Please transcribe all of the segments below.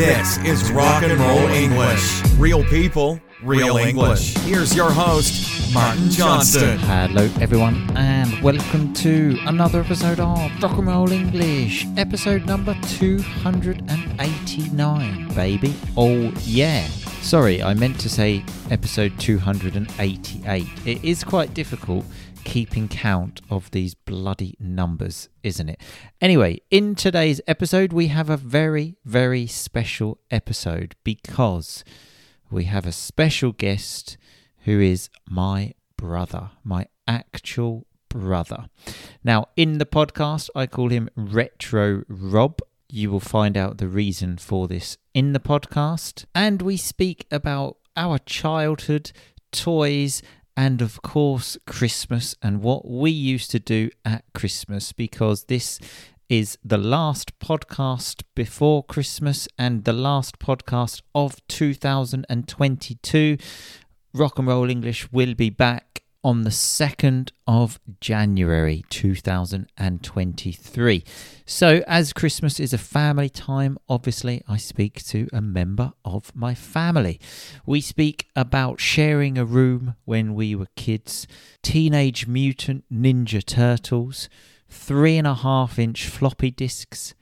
This is Rock and Roll English. Real people, real English. Here's your host, Martin Johnston. Hello, everyone, and welcome to another episode of Rock and Roll English, episode number 289, baby. Oh, yeah. Sorry, I meant to say episode 288. It is quite difficult keeping count of these bloody numbers, isn't it? Anyway, in today's episode, we have a very, very special episode because we have a special guest who is my brother, my actual brother. Now, in the podcast, I call him Retro Rob. You will find out the reason for this in the podcast. And we speak about our childhood, toys, and of course, Christmas and what we used to do at Christmas because this is the last podcast before Christmas and the last podcast of 2022. Rock and Roll English will be back on the 2nd of January 2023. So, as Christmas is a family time, obviously I speak to a member of my family. We speak about sharing a room when we were kids, Teenage Mutant Ninja Turtles, three and a half inch floppy disks,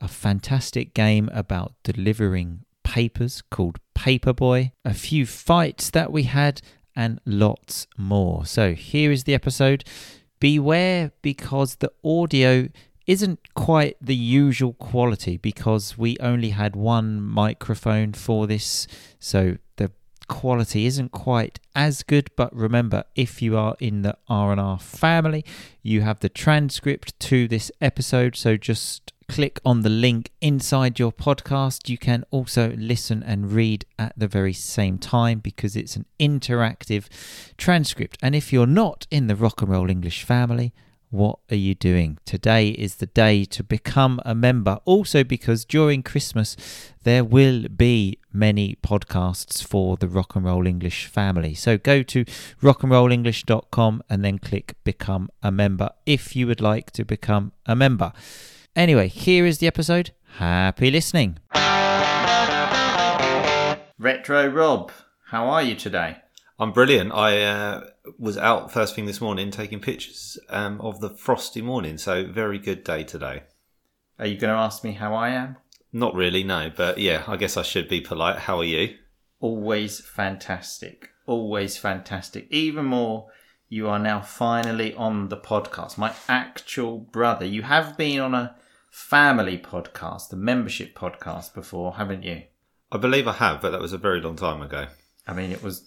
a fantastic game about delivering papers called Paperboy, a few fights that we had, and lots more. So here is the episode. Beware because the audio isn't quite the usual quality because we only had one microphone for this. So the quality isn't quite as good but remember if you are in the R&R family you have the transcript to this episode so just click on the link inside your podcast. You can also listen and read at the very same time because it's an interactive transcript. And if you're not in the Rock and Roll English family, what are you doing? Today is the day to become a member. Also, because during Christmas, there will be many podcasts for the Rock and Roll English family. So go to rockandrollenglish.com and then click Become a Member if you would like to become a member. Anyway, here is the episode. Happy listening. Retro Rob, how are you today? I'm brilliant. I uh, was out first thing this morning taking pictures um, of the frosty morning, so very good day today. Are you going to ask me how I am? Not really, no, but yeah, I guess I should be polite. How are you? Always fantastic. Always fantastic. Even more you are now finally on the podcast. My actual brother. You have been on a family podcast, the membership podcast before, haven't you? I believe I have, but that was a very long time ago. I mean, it was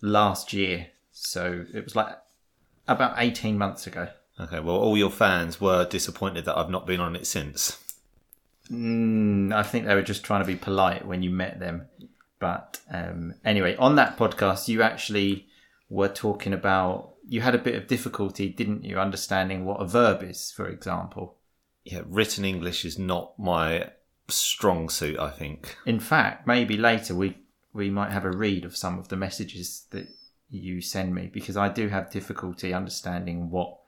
last year, so it was like about 18 months ago. Okay, well, all your fans were disappointed that I've not been on it since. Mm, I think they were just trying to be polite when you met them. But um, anyway, on that podcast, you actually were talking about, you had a bit of difficulty, didn't you, understanding what a verb is, for example yeah, written English is not my strong suit. I think. In fact, maybe later we we might have a read of some of the messages that you send me because I do have difficulty understanding what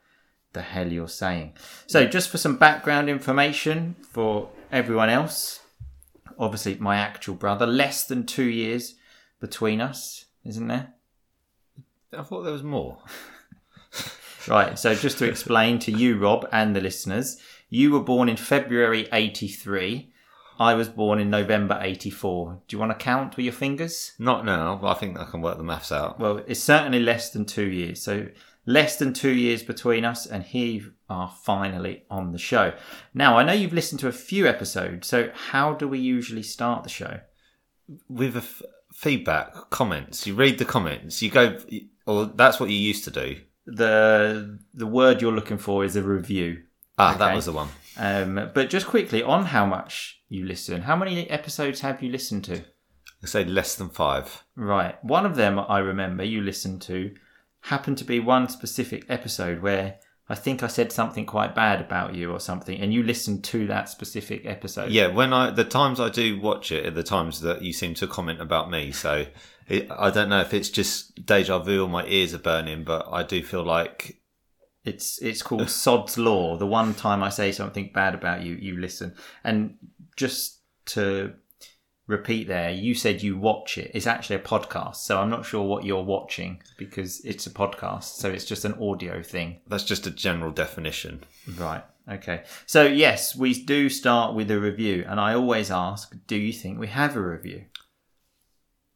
the hell you're saying. So, just for some background information for everyone else, obviously, my actual brother, less than two years between us, isn't there? I thought there was more. right, so just to explain to you, Rob, and the listeners, you were born in February 83. I was born in November 84. Do you want to count with your fingers? Not now, but I think I can work the maths out. Well, it's certainly less than two years. So, less than two years between us, and here you are finally on the show. Now, I know you've listened to a few episodes, so how do we usually start the show? With f- feedback, comments. You read the comments, you go, or that's what you used to do. The the word you're looking for is a review. Ah, okay. that was the one. Um, but just quickly on how much you listen, how many episodes have you listened to? I say less than five. Right. One of them I remember you listened to happened to be one specific episode where I think I said something quite bad about you or something, and you listened to that specific episode. Yeah, when I the times I do watch it are the times that you seem to comment about me. So it, I don't know if it's just deja vu or my ears are burning, but I do feel like it's it's called Sod's Law. The one time I say something bad about you, you listen. And just to repeat there. You said you watch it. It's actually a podcast, so I'm not sure what you're watching because it's a podcast, so it's just an audio thing. That's just a general definition. Right. Okay. So yes, we do start with a review, and I always ask, do you think we have a review?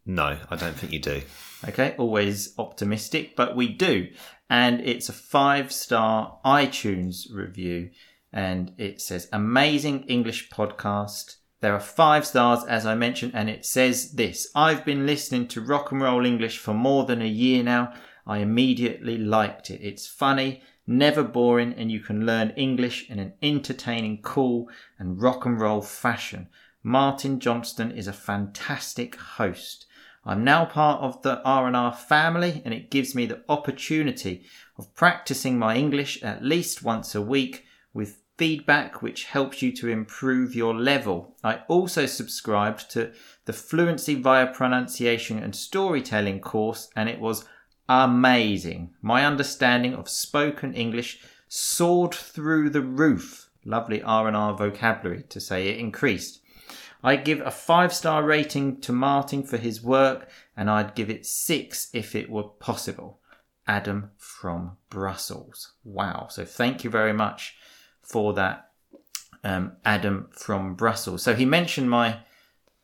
No, I don't think you do. Okay, always optimistic, but we do. And it's a five star iTunes review. And it says, Amazing English podcast. There are five stars, as I mentioned, and it says this I've been listening to rock and roll English for more than a year now. I immediately liked it. It's funny, never boring, and you can learn English in an entertaining, cool, and rock and roll fashion. Martin Johnston is a fantastic host. I'm now part of the R&R family and it gives me the opportunity of practicing my English at least once a week with feedback which helps you to improve your level. I also subscribed to the Fluency via Pronunciation and Storytelling course and it was amazing. My understanding of spoken English soared through the roof. Lovely R&R vocabulary to say it increased. I give a five star rating to Martin for his work, and I'd give it six if it were possible. Adam from Brussels. Wow. So thank you very much for that, um, Adam from Brussels. So he mentioned my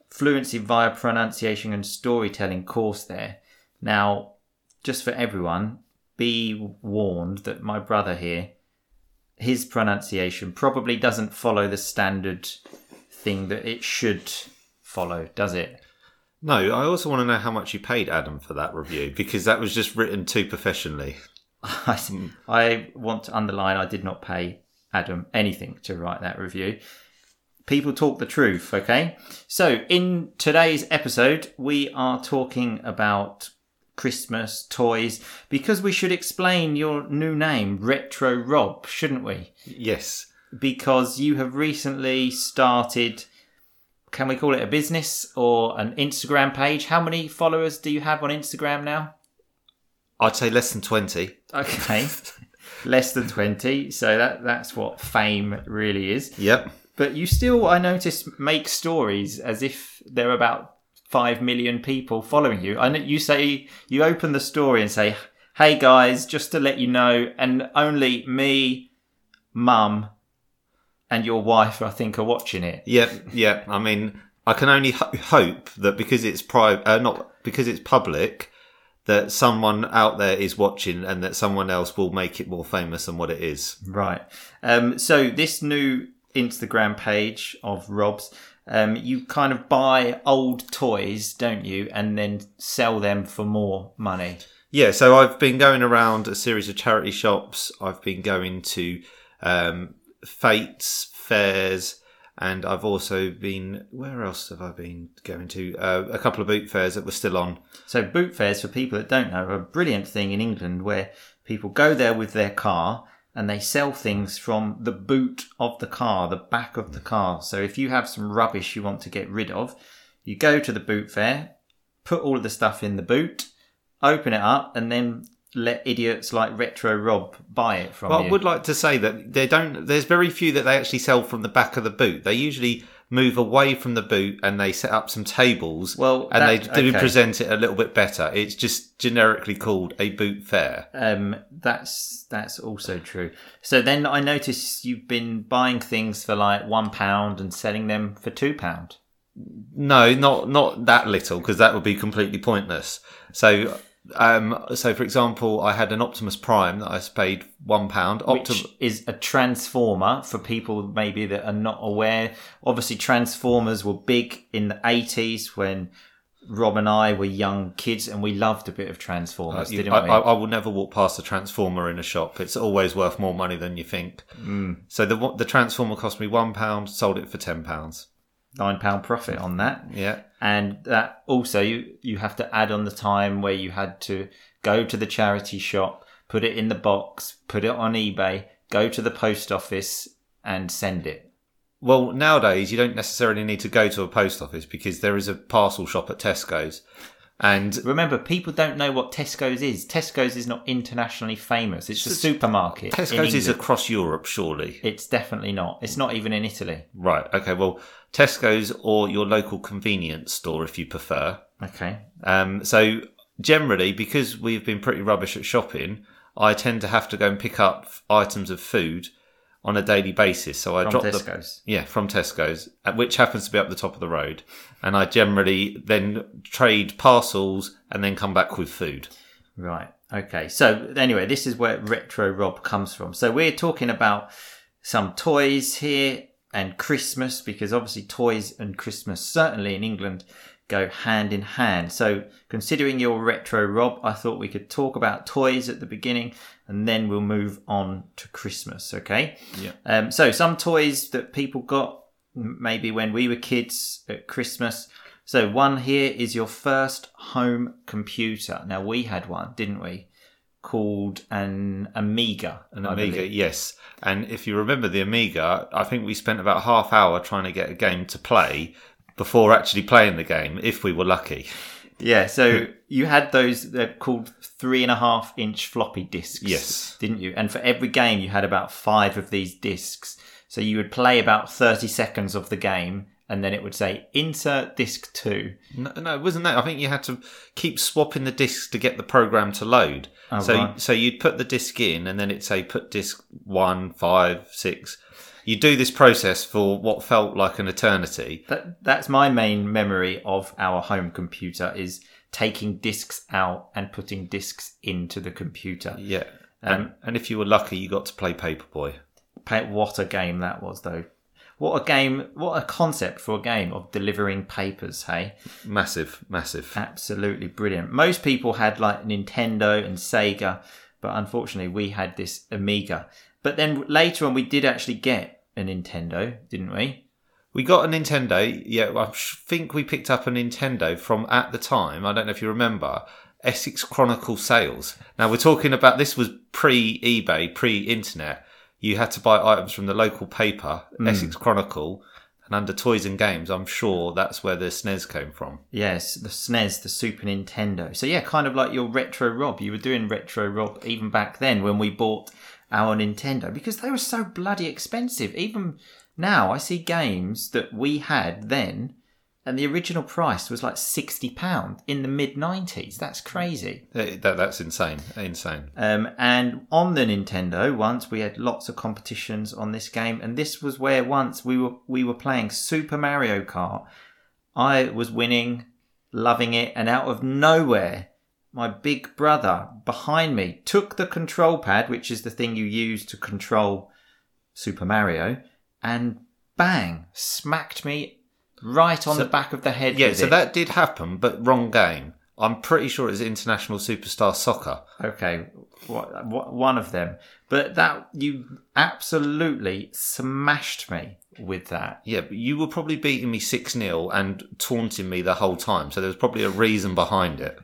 fluency via pronunciation and storytelling course there. Now, just for everyone, be warned that my brother here, his pronunciation probably doesn't follow the standard thing that it should follow, does it? No, I also want to know how much you paid Adam for that review because that was just written too professionally. I, I want to underline I did not pay Adam anything to write that review. People talk the truth, okay? So, in today's episode, we are talking about Christmas toys because we should explain your new name, Retro Rob, shouldn't we? Yes. Because you have recently started, can we call it a business or an Instagram page? How many followers do you have on Instagram now? I'd say less than 20. Okay. Less than 20. So that that's what fame really is. Yep. But you still, I notice, make stories as if there are about 5 million people following you. I know you say, you open the story and say, hey guys, just to let you know, and only me, mum, and your wife, I think, are watching it. Yep. Yep. I mean, I can only ho- hope that because it's private, uh, not because it's public, that someone out there is watching and that someone else will make it more famous than what it is. Right. Um, so this new Instagram page of Rob's, um, you kind of buy old toys, don't you, and then sell them for more money. Yeah, so I've been going around a series of charity shops. I've been going to um, fates, fairs, and I've also been. Where else have I been going to? Uh, a couple of boot fairs that were still on. So boot fairs, for people that don't know, are a brilliant thing in England where people go there with their car and they sell things from the boot of the car, the back of the car. So if you have some rubbish you want to get rid of, you go to the boot fair, put all of the stuff in the boot, open it up, and then let idiots like Retro Rob buy it from But you. I would like to say that they don't. There's very few that they actually sell from the back of the boot. They usually move away from the boot and they set up some tables. Well, and that- they do okay. present it a little bit better. It's just generically called a boot fair. Um, that's that's also true. So then I notice you've been buying things for like one pound and selling them for two pound. No, not not that little because that would be completely pointless. So, um, so for example, I had an Optimus Prime that I paid one pound. which is a transformer for people maybe that are not aware. Obviously, transformers were big in the eighties when Rob and I were young kids, and we loved a bit of transformers, you- didn't I, we? I, I will never walk past a transformer in a shop. It's always worth more money than you think. Mm. So the the transformer cost me one pound. Sold it for ten pounds. Nine pound profit on that. Yeah. and that also you you have to add on the time where you had to go to the charity shop, put it in the box, put it on eBay, go to the post office, and send it. Well, nowadays you don't necessarily need to go to a post office because there is a parcel shop at Tesco's, And Remember, people don't know what Tesco's is. Tesco's is not internationally famous. It's a supermarket. Tesco's is across Europe, surely. It's definitely not. It's not even in Italy. Right. Okay. Well, Tesco's or your local convenience store, if you prefer. Okay. Um, so generally, because we've been pretty rubbish at shopping, I tend to have to go and pick up items of food on a daily basis. So I From drop the Tesco's. yeah from Tesco's, uh, which happens to be up the top of the road, and I generally then trade parcels and then come back with food. Right. Okay. So anyway, this is where retro Rob comes from. So we're talking about some toys here and Christmas because obviously toys and Christmas certainly in England go hand in hand. So considering your retro Rob, I thought we could talk about toys at the beginning and then we'll move on to Christmas. Okay. Yeah. Um, so some toys that people got maybe when we were kids at Christmas. So one here is your first home computer. Now we had one, didn't we? Called an Amiga. An I Amiga, believe. yes. And if you remember the Amiga, I think we spent about half hour trying to get a game to play before actually playing the game, if we were lucky. Yeah. So hmm. you had those. They're called three and a half inch floppy disks. Yes. Didn't you? And for every game, you had about five of these disks. So you would play about thirty seconds of the game, and then it would say insert disc two. No, no, it wasn't that. I think you had to keep swapping the discs to get the program to load. Oh, so, right. so you'd put the disc in, and then it'd say put disc one, five, six. You do this process for what felt like an eternity. That that's my main memory of our home computer is taking discs out and putting discs into the computer. Yeah. Um, and, and if you were lucky, you got to play Paperboy. What a game that was, though. What a game! What a concept for a game of delivering papers. Hey, Massive, massive. absolutely brilliant. Most people had like Nintendo and Sega, but unfortunately, we had this Amiga. But then later on, we did actually get a Nintendo, didn't we? We got a Nintendo. Yeah, I think we picked up a Nintendo from at the time. I don't know if you remember Essex Chronicle sales. Now we're talking about this was pre eBay, pre internet. You had to buy items from the local paper, mm. Essex Chronicle, and under Toys and Games, I'm sure that's where the SNES came from. Yes, the SNES, the Super Nintendo. So yeah, kind of like your retro Rob. You were doing retro Rob even back then when we bought our Nintendo because they were so bloody expensive. Even now, I see games that we had then, and the original price was like sixty pound in the mid nineties. That's crazy. That, that's insane, insane. Um, and on the Nintendo, once we had lots of competitions on this game, and this was where once we were we were playing Super Mario Kart. I was winning, loving it, and out of nowhere, my big brother behind me took the control pad, which is the thing you use to control Super Mario, and bang, smacked me right on So- the back of the head. Yeah, so it. that did happen, but wrong game. I'm pretty sure it's International Superstar Soccer. Okay, what, what, one of them. But that you absolutely smashed me with that. Yeah, but you were probably beating me 6 0 and taunting me the whole time. So there was probably a reason behind it.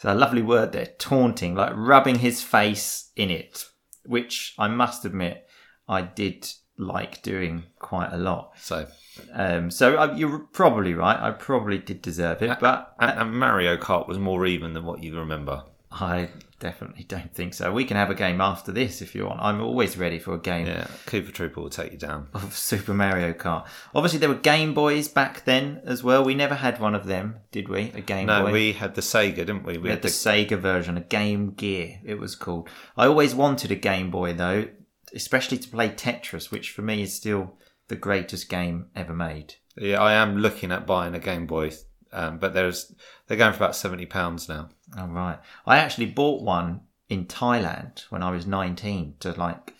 It's a lovely word there, taunting, like rubbing his face in it, which I must admit I did like doing quite a lot. So, Um, so uh, you're probably right. I probably did deserve it, but and, and Mario Kart was more even than what you remember. I definitely don't think so. We can have a game after this if you want. I'm always ready for a game. Yeah, Cooper Trooper will take you down. of Super Mario Kart. Obviously, there were Game Boys back then as well. We never had one of them, did we? A Game No, Boy. No, we had the Sega, didn't we? We, We had the Sega version, a Game Gear. It was called. I always wanted a Game Boy though, especially to play Tetris, which for me is still the greatest game ever made. yeah, I am looking at buying a Game Boy, um, but there's they're going for about seventy pounds now. All right. I actually bought one in Thailand when I was 19 to like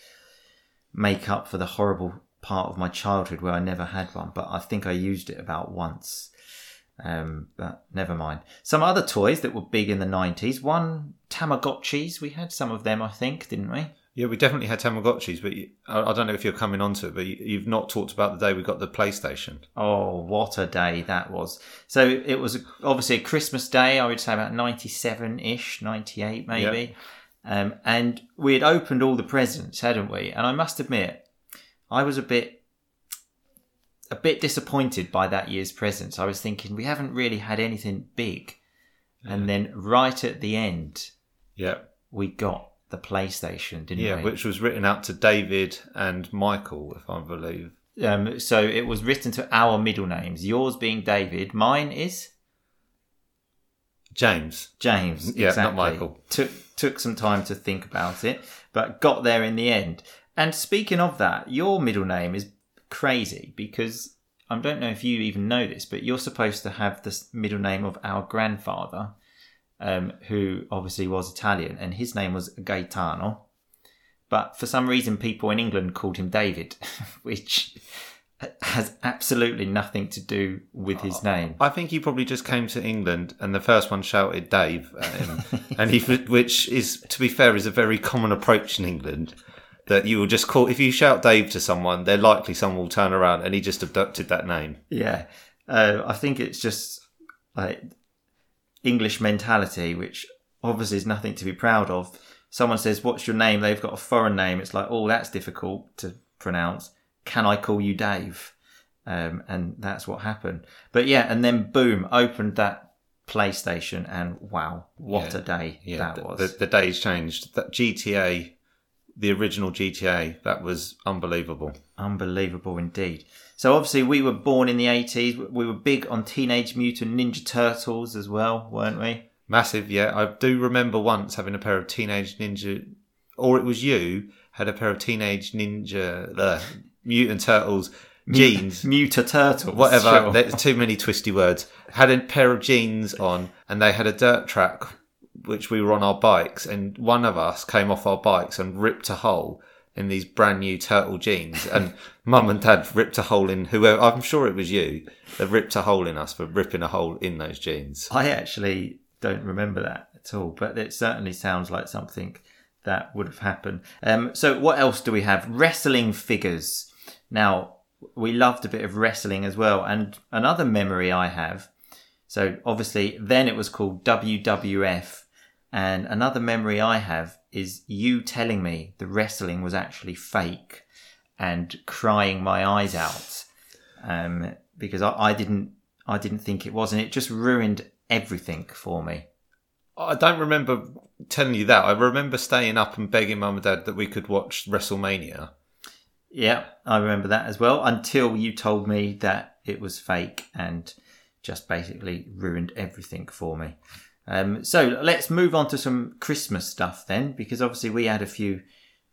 make up for the horrible part of my childhood where I never had one, but I think I used it about once. Um, but never mind. Some other toys that were big in the 90s. One Tamagotchis. We had some of them, I think, didn't we? Yeah, we definitely had Tamagotchis, but you, I, I don't know if you're coming onto it, but you, you've not talked about the day we got the PlayStation. Oh, what a day that was. So it was obviously a Christmas day, I would say about 97 ish, 98 maybe. Um, and we had opened all the presents, hadn't we? And I must admit, I was a bit. A bit disappointed by that year's presents. I was thinking we haven't really had anything big, and then right at the end, Yeah. we got the PlayStation, didn't you? Yeah, we? which was written out to David and Michael, if I believe. Um, so it was written to our middle names. Yours being David, mine is James. James. Yeah, not. Michael. Took took some time to think about it, but got there in the end. And speaking of that, your middle name is crazy because I don't know if you even know this, but you're supposed to have the middle name of our grandfather, um, who obviously was Italian, and his name was Gaetano. But for some reason, people in England called him David, which has absolutely nothing to do with his name. I think he probably just came to England and the first one shouted Dave at him. and he, which is, to be fair, is a very common approach in England. That you will just call, if you shout Dave to someone, they're likely someone will turn around and he just abducted that name. Yeah, uh, I think it's just like English mentality, which obviously is nothing to be proud of. Someone says, "What's your name?" They've got a foreign name. It's like, "Oh, that's difficult to pronounce." Can I call you Dave? Um, and that's what happened. But yeah, and then boom, opened that PlayStation, and wow, what Yeah. a day Yeah, that the, was! The, the days changed. That GTA, the original GTA, that was unbelievable. Unbelievable indeed. So obviously we were born in the 80s. We were big on Teenage Mutant Ninja Turtles as well, weren't we? Massive, yeah. I do remember once having a pair of Teenage Ninja, or it was you, had a pair of Teenage Ninja, uh, Mutant Turtles jeans. Muta Turtles. whatever. sure. There's too many twisty words. Had a pair of jeans on, and they had a dirt track, which we were on our bikes, and one of us came off our bikes and ripped a hole in these brand new turtle jeans, and mum and dad ripped a hole in whoever. I'm sure it was you. They ripped a hole in us for ripping a hole in those jeans. I actually don't remember that at all, but it certainly sounds like something that would have happened. Um, so what else do we have? Wrestling figures. Now, we loved a bit of wrestling as well. And another memory I have, so obviously then it was called WWF. And another memory I have is you telling me the wrestling was actually fake and crying my eyes out um, because I, I didn't I didn't think it was, and it just ruined everything for me. I don't remember telling you that. I remember staying up and begging mum and dad that we could watch WrestleMania. Yeah, I remember that as well. Until you told me that it was fake and just basically ruined everything for me. Um, so let's move on to some Christmas stuff then, because obviously we had a few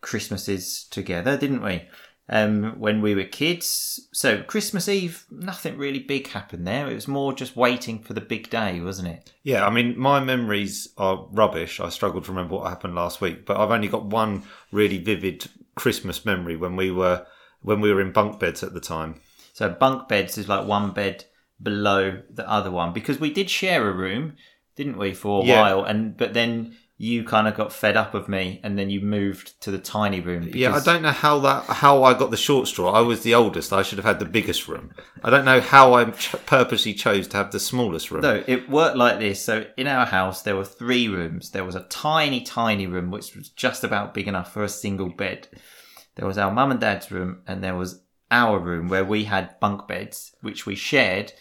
Christmases together, didn't we? Um, when we were kids. So Christmas Eve, nothing really big happened there. It was more just waiting for the big day, wasn't it? Yeah, I mean, my memories are rubbish. I struggled to remember what happened last week, but I've only got one really vivid Christmas memory when we were when we were in bunk beds at the time. So bunk beds is like one bed below the other one because we did share a room, didn't we, for a Yeah. while? And but then you kind of got fed up of me, and then you moved to the tiny room. Because, Yeah, I don't know how that how I got the short straw. I was the oldest. I should have had the biggest room. I don't know how I ch- purposely chose to have the smallest room. No, it worked like this. So in our house, there were three rooms. There was a tiny, tiny room which was just about big enough for a single bed. There was our mum and dad's room, and there was our room where we had bunk beds, which we shared.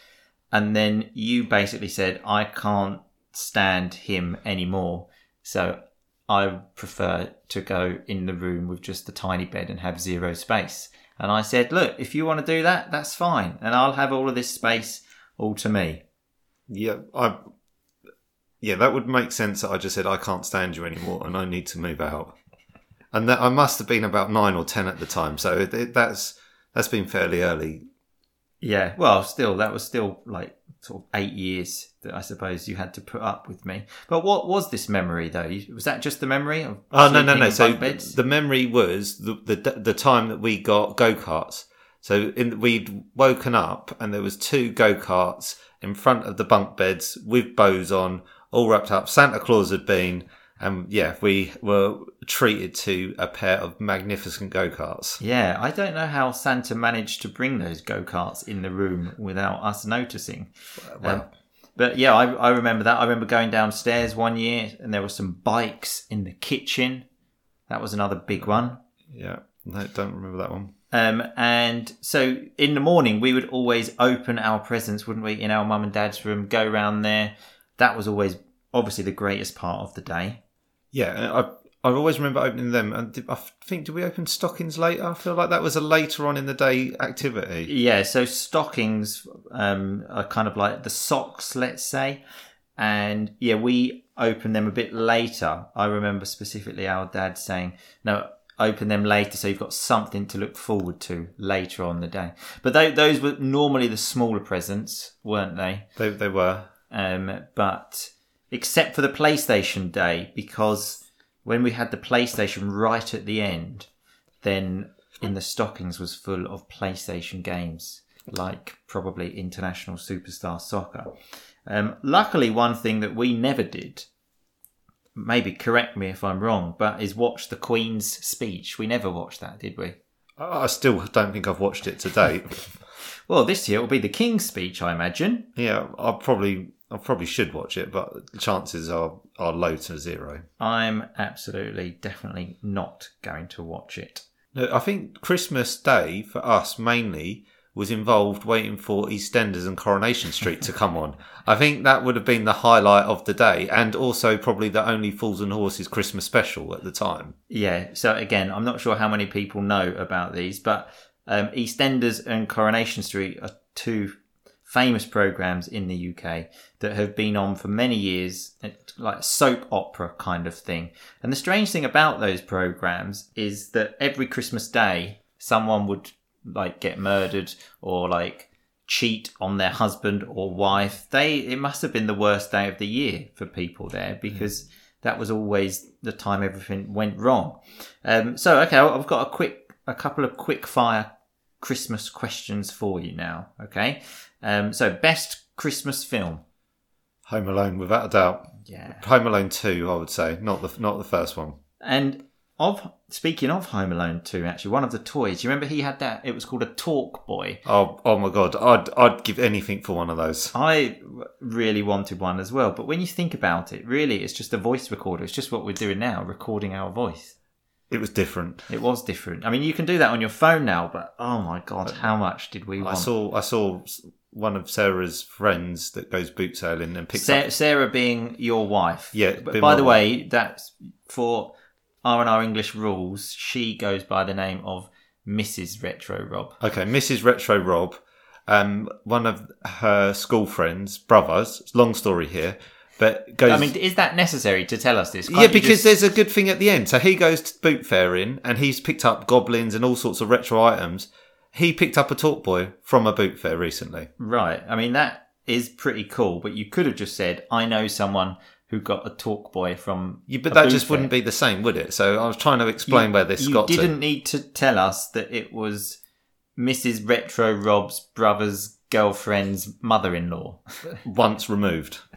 And then you basically said, I can't stand him anymore. So I prefer to go in the room with just the tiny bed and have zero space. And I said, Look, if you want to do that, that's fine. And I'll have all of this space all to me. Yeah, I. Yeah, that would make sense. That I just said I can't stand you anymore, and I need to move out. And that I must have been about nine or ten at the time, so it, it- that's that's been fairly early. Yeah, well, still, that was still like sort of eight years that I suppose you had to put up with me. But what was this memory though? Was that just the memory of? Oh no no no! So beds? the memory was the the, the time that we got go karts. So in, we'd woken up and there was two go karts in front of the bunk beds with bows on, all wrapped up. Santa Claus had been, and yeah, we were treated to a pair of magnificent go karts. yeah, I don't know how Santa managed to bring those go karts in the room without us noticing. Well, Um, but yeah, I, I remember that. I remember going downstairs one year and there were some bikes in the kitchen. That was another big one. yeah, no, don't remember that one. Um, and so in the morning, we would always open our presents, wouldn't we, in our mum and dad's room, go round there. That was always obviously the greatest part of the day. Yeah, I I always remember opening them, and did, I think did we open stockings later? I feel like that was a later on in the day activity. Yeah, so stockings um, are kind of like the socks, let's say. And yeah, we open them a bit later. I remember specifically our dad saying, no, open them later so you've got something to look forward to later on the day. But tho- those were normally the smaller presents, weren't they? They they were. Um, but except for the PlayStation Day, because when we had the PlayStation right at the end, then in the stockings was full of PlayStation games, like probably International Superstar Soccer. Um, luckily, one thing that we never did, maybe correct me if I'm wrong, but is watch the Queen's speech. We never watched that, did we? I still don't think I've watched it to date. Well, this year it will be the King's speech, I imagine. yeah, I probably I probably should watch it, but the chances are are low to zero. I'm absolutely, definitely not going to watch it. No, I think Christmas Day for us mainly was involved waiting for EastEnders and Coronation Street to come on. I think that would have been the highlight of the day, and also probably the only Fools and Horses Christmas special at the time. Yeah. So again, I'm not sure how many people know about these, but um, EastEnders and Coronation Street are two famous programs in the UK that have been on for many years, like soap opera kind of thing. And the strange thing about those programs is that every Christmas Day, someone would like get murdered or like cheat on their husband or wife. They it must have been the worst day of the year for people there because that was always the time everything went wrong. Um, so okay, I've got a quick, a couple of quick fire Christmas questions for you now. Okay, um, so best Christmas film. Home Alone, without a doubt. Yeah, Home Alone Two, I would say, not the not the first one. and of speaking of Home Alone 2, actually, one of the toys. You remember he had that? It was called a Talk Boy. Oh, oh my god, I'd I'd give anything for one of those. I really wanted one as well, but when you think about it, really, it's just a voice recorder. It's just what we're doing now, recording our voice. It was different. It was different. I mean, you can do that on your phone now, but oh my god, how much did we I want? saw I saw one of Sarah's friends that goes boot sailing and picks Sa- up. Sarah being your wife. Yeah, But by the wife. way, that's for R and R English rules. She goes by the name of Mrs. Retro Rob. Okay, Mrs. Retro Rob, um, one of her school friends, brothers. Long story here, but goes. I mean, is that necessary to tell us this? Can't yeah, because just- there's a good thing at the end. So he goes to boot fairing and he's picked up goblins and all sorts of retro items. He picked up a talk boy from a boot fair recently. right. I mean, that is pretty cool. But you could have just said, "I know someone who got a talk boy from." Yeah, but that just wouldn't be the same, would it? So I was trying to explain where this you got didn't to. need to tell us that it was Mrs. Retro Rob's brother's girlfriend's mother-in-law. Once removed.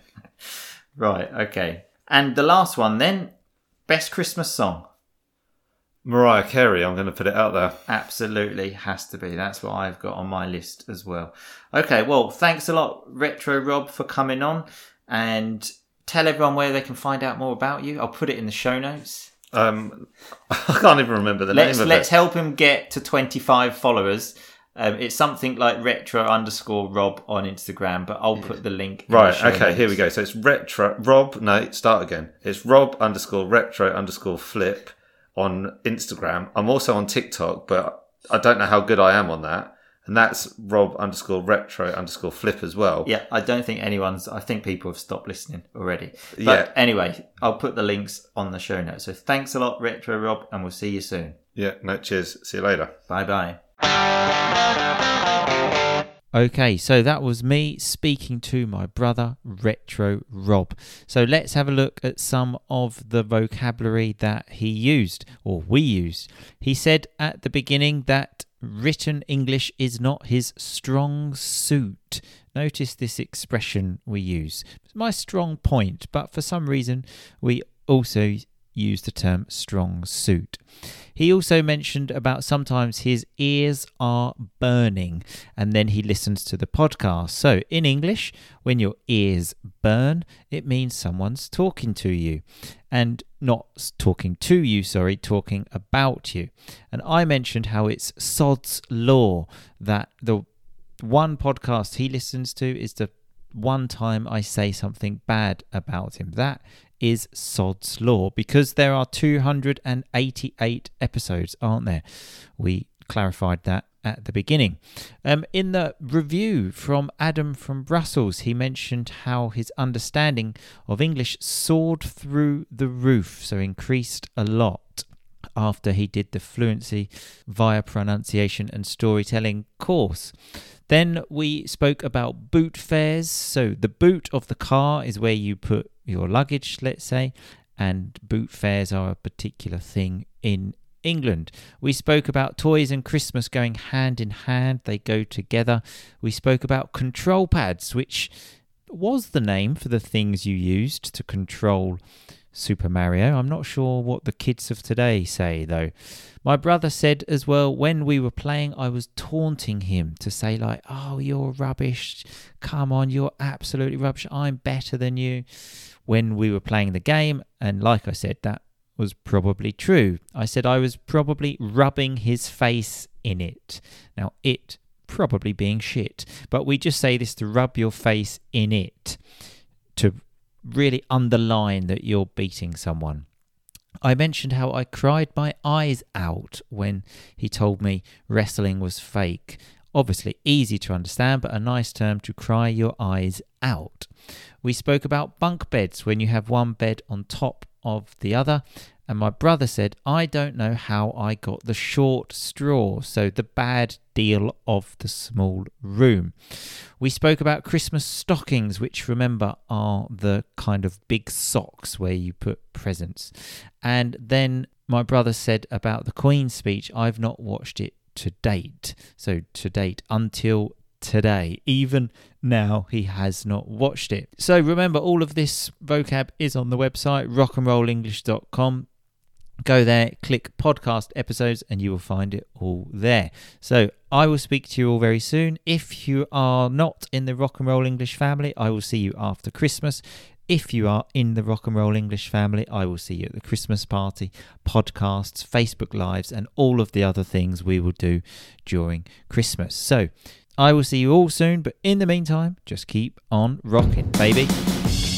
right. Okay. And the last one then, best Christmas song. Mariah Carey, I'm going to put it out there. Absolutely has to be. That's what I've got on my list as well. Okay, well, thanks a lot, Retro Rob, for coming on and tell everyone where they can find out more about you. I'll put it in the show notes. Um, I can't even remember the Let's name of let's it. help him get to 25 followers. Um, it's something like retro underscore Rob on Instagram, but I'll put the link. in the Right, show okay, here we go. So it's retro Rob. No, start again. It's Rob underscore retro underscore flip on Instagram. I'm also on TikTok, but I don't know how good I am on that. And that's Rob underscore retro underscore flip as well. Yeah, I don't think anyone's. I think people have stopped listening already. But Yeah. anyway, I'll put the links on the show notes. So thanks a lot, Retro Rob, and we'll see you soon. Yeah, no, cheers. See you later. Bye bye. Okay, so that was me speaking to my brother, Retro Rob. So let's have a look at some of the vocabulary that he used, or we used. He said at the beginning that written English is not his strong suit. Notice this expression we use. It's my strong point, but for some reason we also use the term strong suit. He also mentioned about sometimes his ears are burning and then he listens to the podcast. So, in English, when your ears burn, it means someone's talking to you and not talking to you, sorry, talking about you. And I mentioned how it's Sod's Law that the one podcast he listens to is the one time I say something bad about him. That is Sod's Law because there are 288 episodes, aren't there? We clarified that at the beginning. Um, in the review from Adam from Brussels, he mentioned how his understanding of English soared through the roof, so increased a lot after he did the fluency via pronunciation and storytelling course. Then we spoke about boot fairs. So, the boot of the car is where you put your luggage, let's say, and boot fairs are a particular thing in England. We spoke about toys and Christmas going hand in hand, they go together. We spoke about control pads, which was the name for the things you used to control Super Mario. I'm not sure what the kids of today say, though. My brother said as well, when we were playing, I was taunting him to say, like, oh, you're rubbish. Come on, you're absolutely rubbish. I'm better than you. When we were playing the game, and like I said, that was probably true. I said I was probably rubbing his face in it. Now, it probably being shit, but we just say this to rub your face in it to really underline that you're beating someone. I mentioned how I cried my eyes out when he told me wrestling was fake. Obviously, easy to understand, but a nice term to cry your eyes out. We spoke about bunk beds when you have one bed on top of the other. And my brother said, I don't know how I got the short straw, so the bad deal of the small room. We spoke about Christmas stockings, which remember are the kind of big socks where you put presents. And then my brother said about the Queen's speech, I've not watched it to date. So to date until today. Even now, he has not watched it. So remember, all of this vocab is on the website rockandrollenglish.com. Go there, click podcast episodes, and you will find it all there. So I will speak to you all very soon. If you are not in the Rock and Roll English family, I will see you after Christmas. If you are in the Rock and Roll English family, I will see you at the Christmas party, podcasts, Facebook Lives, and all of the other things we will do during Christmas. So I will see you all soon, but in the meantime, just keep on rocking, baby.